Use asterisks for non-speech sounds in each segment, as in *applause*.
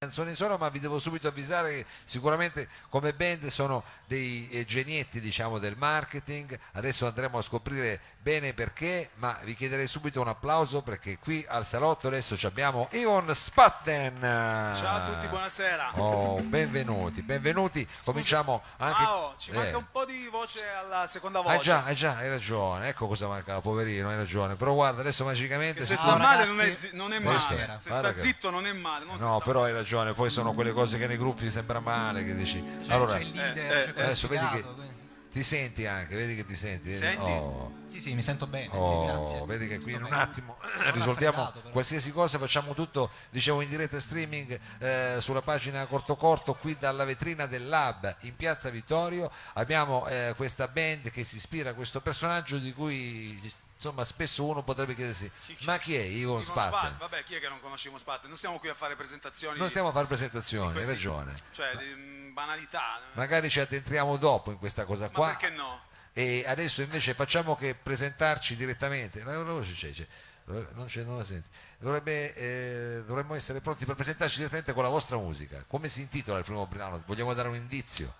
canzoni sono, ma vi devo subito avvisare che sicuramente come band sono dei eh, genietti diciamo del marketing. Adesso andremo a scoprire bene perché, ma vi chiederei subito un applauso perché qui al salotto adesso ci abbiamo Ivon Spatten. Ciao a tutti, buonasera. Oh, benvenuti, benvenuti. Cominciamo anche Mao, ci manca eh. un po' di voce alla seconda Ah voce. già, ah, già, hai ragione, ecco cosa manca, poverino, hai ragione. Però guarda, adesso magicamente Che se sta male non è, non è male. Se sta zitto non è male. No, sta però hai ragione, poi sono quelle cose che nei gruppi sembra male, che dici. C'è, Allora, c'è il leader, eh, c'è eh, adesso vedi che quindi- ti senti anche, vedi che ti senti. Senti? Oh, Sì, sì, mi sento bene, oh, sì, grazie. vedi che qui in un bene. attimo Sono *coughs* risolviamo qualsiasi cosa, facciamo tutto, dicevo, in diretta streaming eh, sulla pagina Corto Corto qui dalla vetrina del Lab in Piazza Vittorio. Abbiamo eh, questa band che si ispira a questo personaggio di cui insomma spesso uno potrebbe chiedersi Chi- chi- ma chi è Ivo Spatten? Spatten. Vabbè, chi è che non conosce Ivan Spatten? Non stiamo qui a fare presentazioni. Non stiamo a fare presentazioni, hai questi- ragione. Cioè, di mm, banalità. Magari ci addentriamo dopo in questa cosa Ma qua. perché no? E adesso invece facciamo che presentarci direttamente. La voce c'è, c'è. Dovrebbe- Non, c'è, non la senti. Dovrebbe, eh, dovremmo essere pronti per presentarci direttamente con la vostra musica. Come si intitola il primo brano? Vogliamo dare un indizio?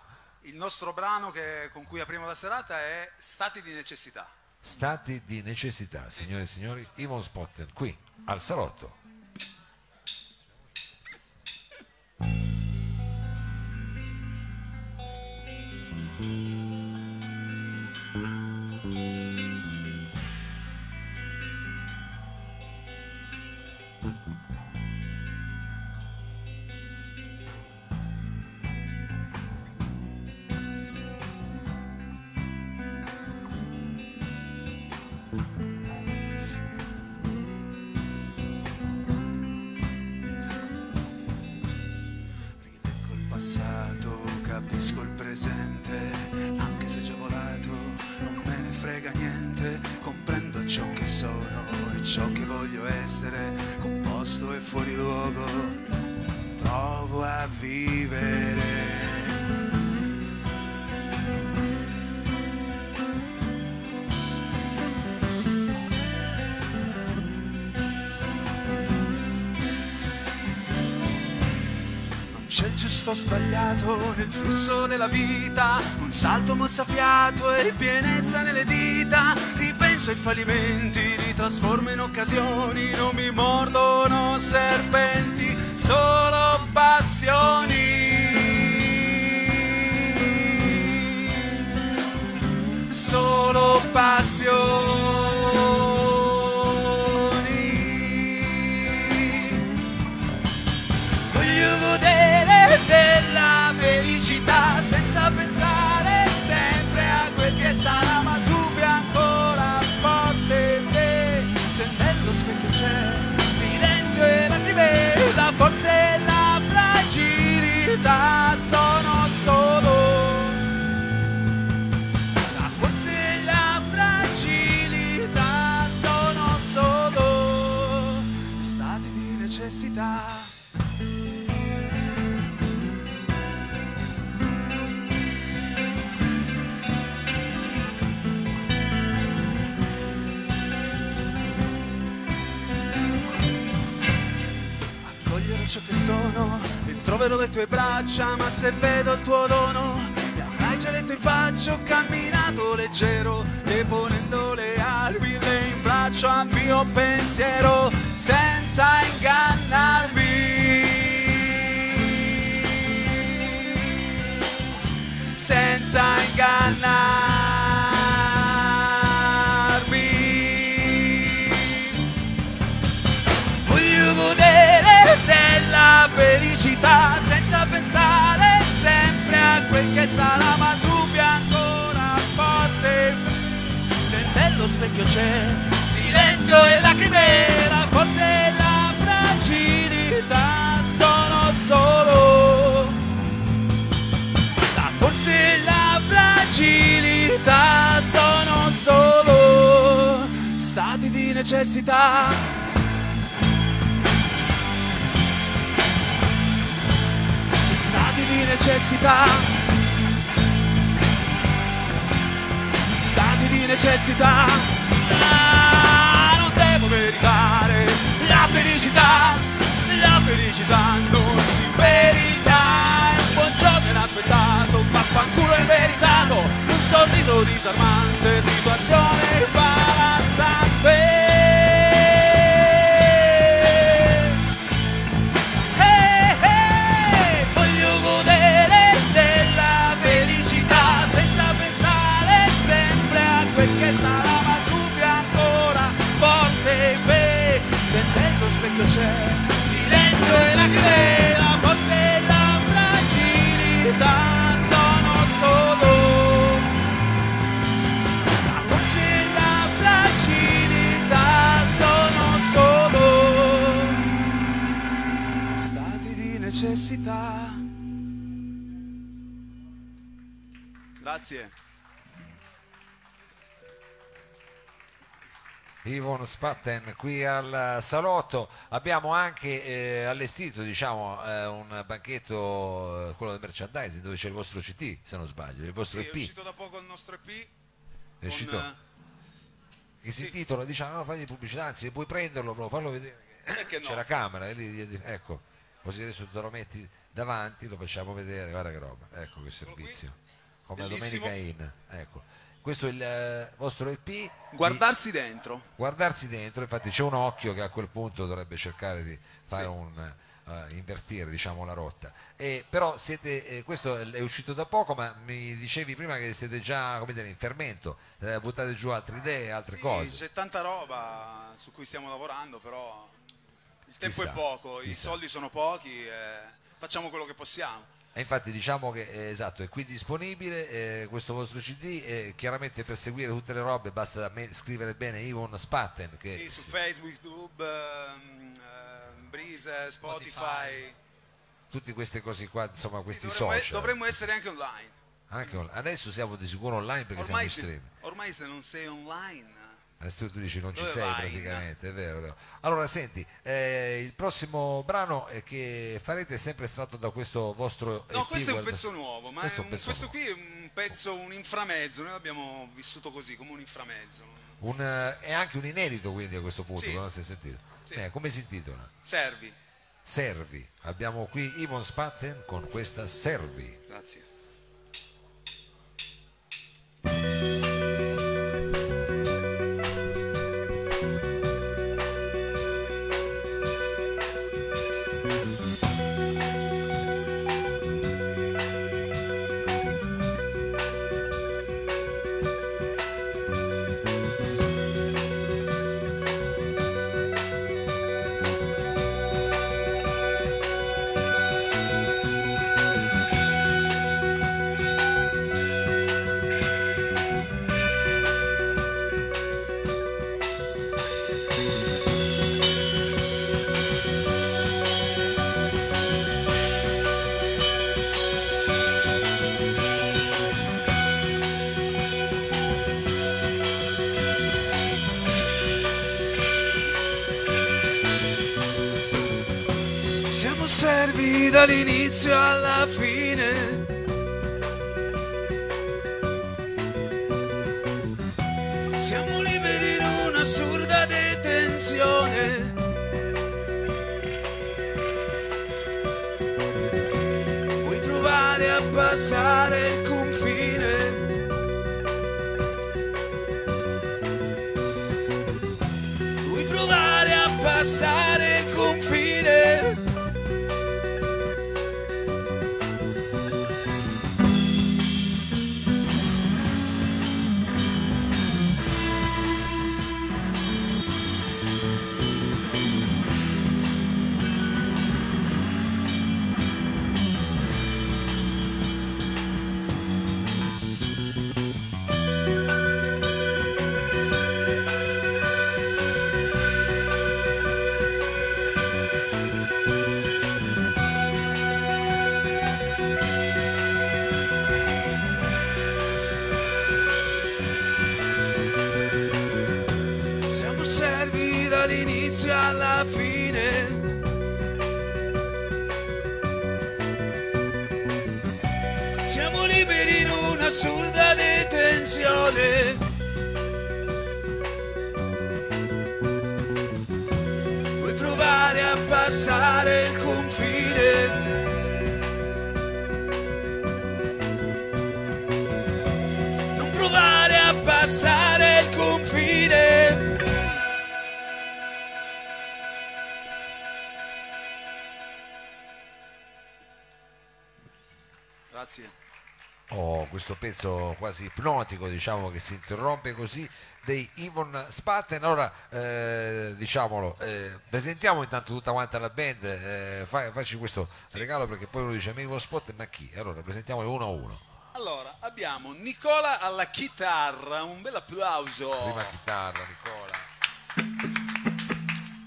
Il nostro brano che- con cui apriamo la serata è Stati di necessità. Stati di necessità, signore e signori, Ivon Spotten qui al salotto. Rileggo c'è il giusto o sbagliato nel flusso della vita, un salto mozzafiato e pienezza nelle dita. Ripenso ai fallimenti, li trasformo in occasioni, non mi mordono serpenti, solo passioni. Solo passioni. Fragilità sono solo. La forza e la fragilità sono solo stati di necessità. accogliere ciò che sono troverò le tue braccia ma se vedo il tuo dono mi avrai già letto in faccia ho camminato leggero deponendo le armi in braccio al mio pensiero senza ingannarmi. Senza ingannarmi felicità senza pensare sempre a quel che sarà, ma dubbi ancora forte. Se nello specchio c'è silenzio e lacrime, la forza e la fragilità sono solo. La forza e la fragilità sono solo stati di necessità. di necessità. Stati di necessità. Ah, non devo meritare la felicità. La felicità non si merita. Un buon gioco inaspettato, ma fanculo è meritato. Un sorriso disarmante, situazione ripara. Specchio c'è silenzio e la creda, forse la fragilità sono solo. Forse la fragilità sono solo stati di necessità. Grazie. Yvonne Spatten qui al salotto abbiamo anche eh, allestito diciamo eh, un banchetto eh, quello del merchandising dove c'è il vostro CD se non sbaglio il vostro Sì, è EP uscito da poco il nostro EP. è uscito con, eh, che si sì. titola diciamo no, fagli pubblicità anzi puoi prenderlo però fallo vedere che c'è no? la camera e lì, ecco così adesso te lo metti davanti lo facciamo vedere guarda che roba ecco che servizio come la Bellissimo. domenica in ecco questo è il eh, vostro EP di- Guardarsi dentro. guardarsi dentro, infatti c'è un occhio che a quel punto dovrebbe cercare di fare Sì. un eh, invertire diciamo la rotta. E, però siete, eh, questo è uscito da poco, ma mi dicevi prima che siete già come dire, in fermento, eh, buttate giù altre idee, altre Sì, cose. c'è tanta roba su cui stiamo lavorando, però il tempo Chissà, è poco, i chissà. soldi sono pochi, e facciamo quello che possiamo. E infatti diciamo che eh, esatto, è qui disponibile eh, questo vostro CD e chiaramente per seguire tutte le robe basta me- scrivere bene Yvonne Spatten che Sì, su Facebook, YouTube, ehm, ehm, Breeze, Spotify. tutte queste cose qua, insomma questi Dovremmo, e- social. dovremmo essere anche online. Anche on- adesso siamo di sicuro online perché Ormai siamo se, in stream. ormai se non sei online, Adesso tu dici non ci Dove sei vai? praticamente, è vero, è vero. Allora senti, eh, il prossimo brano eh, che farete è sempre estratto da questo vostro No, EP, questo è un guarda- pezzo nuovo, ma Questo è è un pezzo questo nuovo. qui è un pezzo, un inframezzo, noi l'abbiamo vissuto così, come un inframezzo. Un, eh, è anche un inedito quindi a questo punto, Sì. non si è sentito. Sì. Eh, come si intitola? Servi. Servi. Abbiamo qui Yvonne Spatten con questa Servi. Grazie. Siamo servi dall'inizio alla fine. Siamo liberi in un'assurda detenzione. Vuoi provare a passare il dall'inizio alla fine. Siamo liberi in un'assurda detenzione. Vuoi provare a passare il confine? Non provare Grazie. Oh, questo pezzo quasi ipnotico, diciamo, che si interrompe così dei Yvonne Spatten. Allora, eh, diciamolo, eh, presentiamo intanto tutta quanta la band, eh, fa- facci questo regalo perché poi uno dice, ma Yvonne Spot, ma chi? Allora, presentiamoli uno a uno. Allora, abbiamo Nicola alla chitarra, un bel applauso. Prima chitarra, Nicola.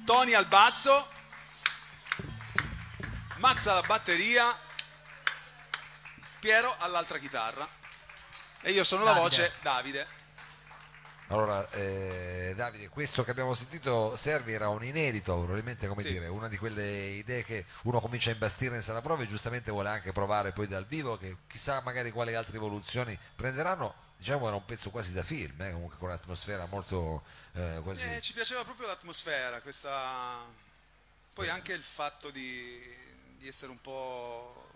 Tony al basso, Max alla batteria, Piero all'altra chitarra e io sono la Davide. voce Davide. Allora, eh, Davide, questo che abbiamo sentito Servi era un inedito, probabilmente come Sì. dire, una di quelle idee che uno comincia a imbastire in sala prove e giustamente vuole anche provare poi dal vivo, che chissà magari quali altre evoluzioni prenderanno. Diciamo era un pezzo quasi da film, eh, comunque con un'atmosfera molto eh, quasi... Eh, ci piaceva proprio l'atmosfera, questa... poi anche il fatto di, di essere un po'...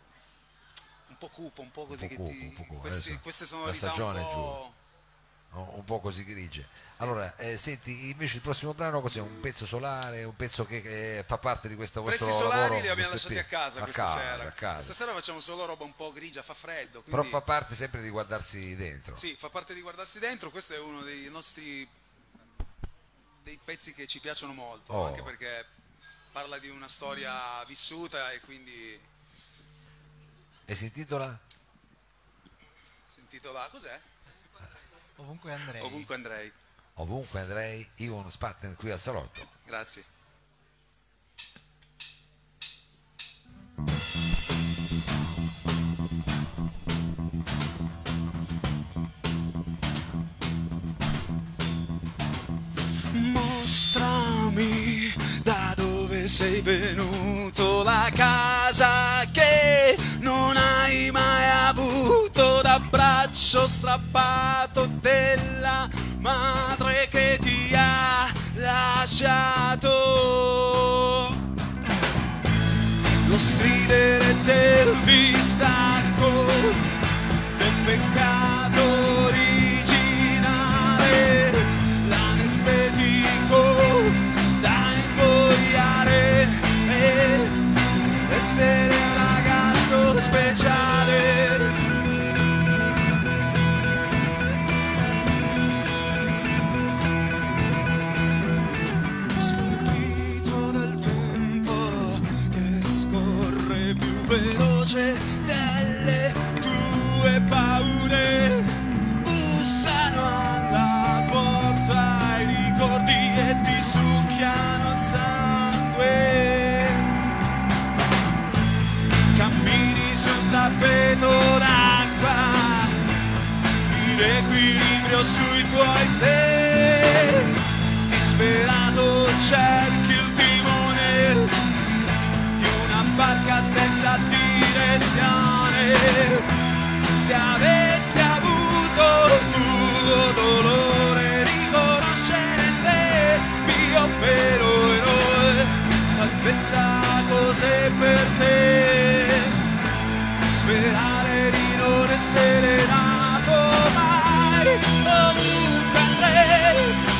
un po' cupo, un po' così Un po' che cupo, ti- un po' questi- adesso queste sonorità un stagione è po'... no? un po' così grigie. Allora, eh, senti, invece il prossimo brano cos'è? Un pezzo solare, un pezzo che eh, fa parte di questo vostro Prezzi solari lavoro? li abbiamo lasciati a casa A questa casa, sera. casa. Questa sera facciamo solo roba un po' grigia, fa freddo. Però Quindi... fa parte sempre di guardarsi dentro. Sì, fa parte di guardarsi dentro, questo è uno dei nostri dei pezzi che ci piacciono molto, Oh. anche perché parla di una storia vissuta e quindi E si intitola? si intitola cos'è? Ovunque andrei. Ovunque andrei. Ovunque andrei, Ivon Spatten qui al salotto. Grazie. Sei venuto, la casa che non hai mai avuto, d'abbraccio strappato della madre che ti ha lasciato. Lo stridere tappeto d'acqua in equilibrio sui tuoi se disperato cerchi il timone di una barca senza direzione. Se avessi avuto il tuo dolore riconoscere te mio vero eroe salvezza cos'è per te sperare di non essere nato mai ovunque andrei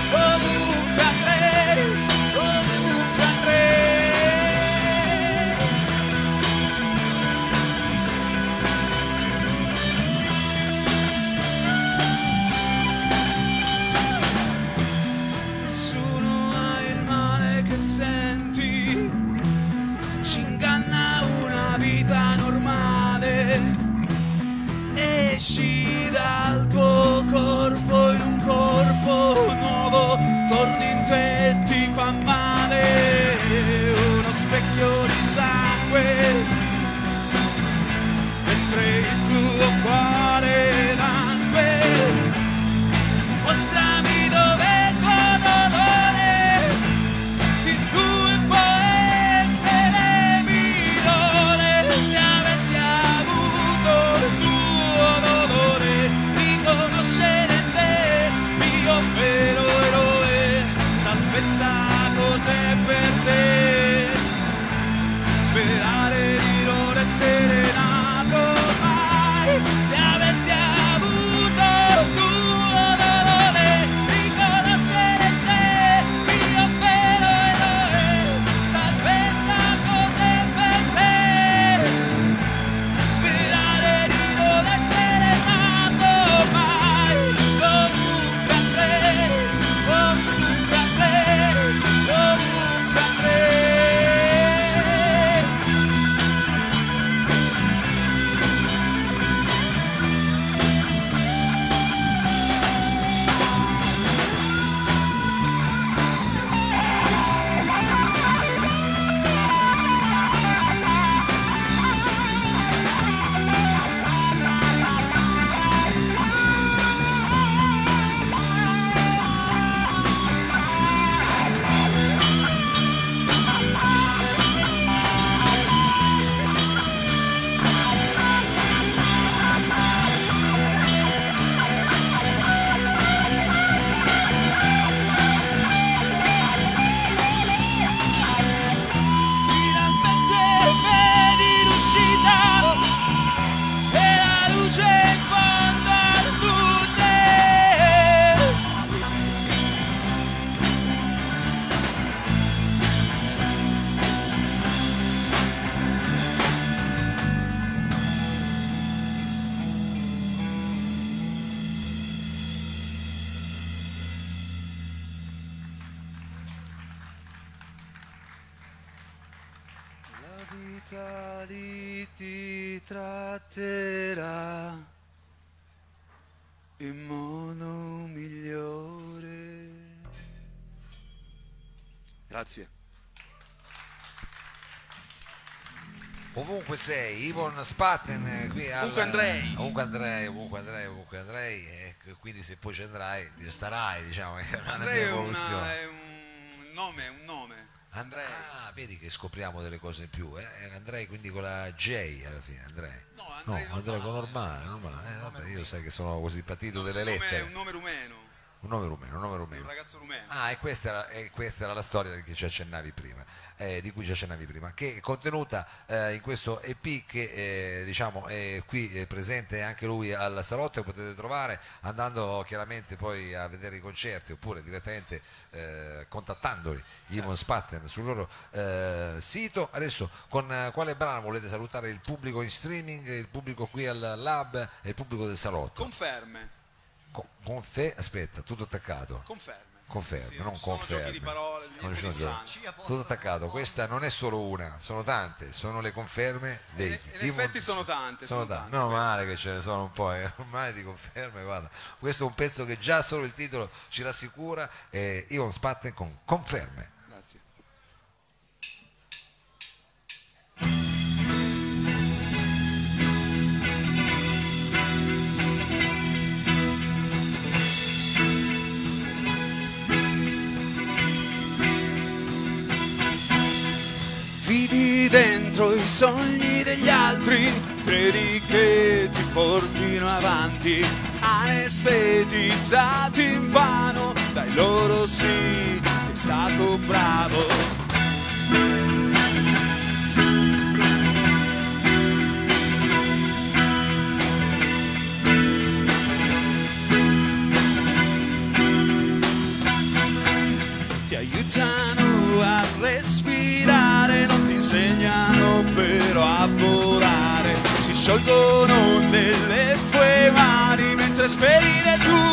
Sei, Ivon Spatten eh, qui al- Ovunque andrei. Ovunque andrei, ovunque andrei, ovunque andrei. E quindi se poi ci andrai, starai, diciamo, *laughs* è una Andrei è, una- è un nome, un nome. Andrei. Ah, vedi che scopriamo delle cose in più, eh? Andrei quindi con la J alla fine, andrei. No, No, andrei andrei con normale. normale. Eh, vabbè, io sai che sono così partito delle lettere. un nome rumeno, Un nome rumeno, un nome un rumeno. ragazzo rumeno. Ah, e questa era, e questa era la storia che ci accennavi prima, eh, di cui ci accennavi prima, che è contenuta eh, in questo EP che eh, diciamo è qui eh, presente anche lui al salotto e potete trovare andando chiaramente poi a vedere i concerti oppure direttamente eh, contattandoli, gli Ivon Spatten sul loro eh, sito. Adesso con quale brano volete salutare il pubblico in streaming, il pubblico qui al lab e il pubblico del salotto? Conferme, Con- confe- aspetta, tutto attaccato. conferme. Conferme, Sì, non sono conferme. giochi di parole, Non ci sono. Tutto attaccato, questa non è solo una, sono tante, sono le conferme dei E- e in effetti sono tante, Sono sono tante. tante Meno male che ce ne sono un po', eh, *laughs* ormai di conferme, guarda. Questo è un pezzo che già solo il titolo ci rassicura, è Ion Spatten con conferme. Dentro i sogni degli altri, credi che ti portino avanti, anestetizzati in vano dai loro sì, sei stato bravo. Sciolgono nelle tue mani mentre speri nel tuo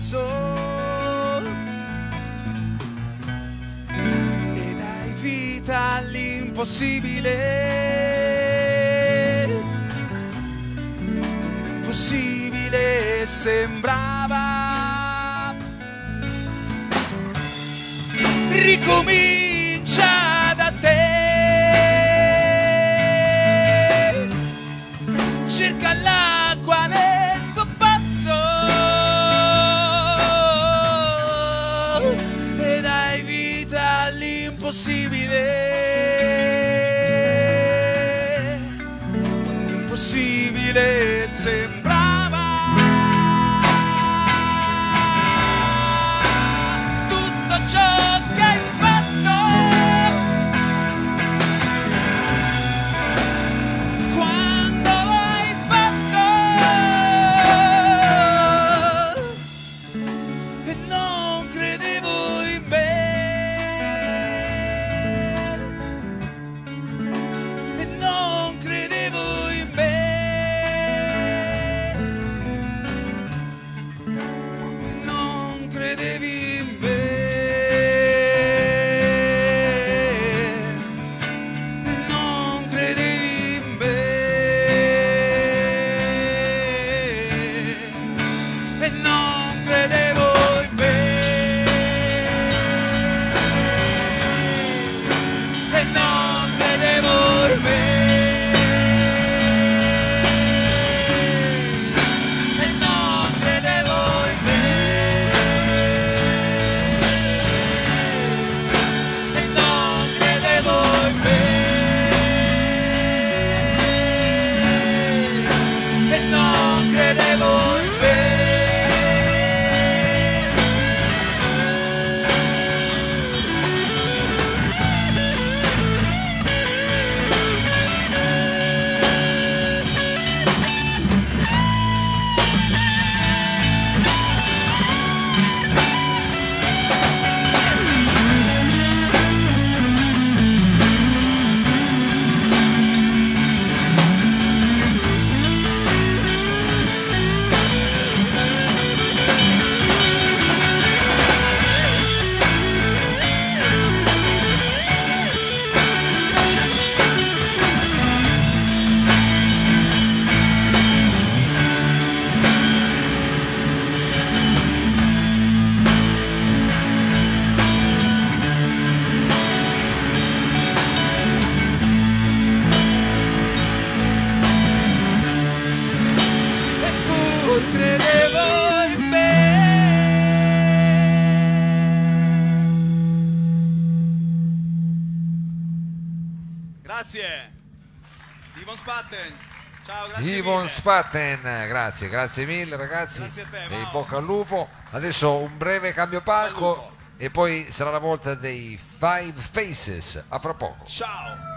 pranzo e dai vita all'impossibile. Impossibile sembrava ricomincia imposible grazie. Ivon Spatten. Ciao, grazie Ivon Spatten, grazie, grazie mille ragazzi. Grazie a te. Mao. E in bocca al lupo. Adesso un breve cambio palco e poi sarà la volta dei Five Faces. A fra poco. Ciao.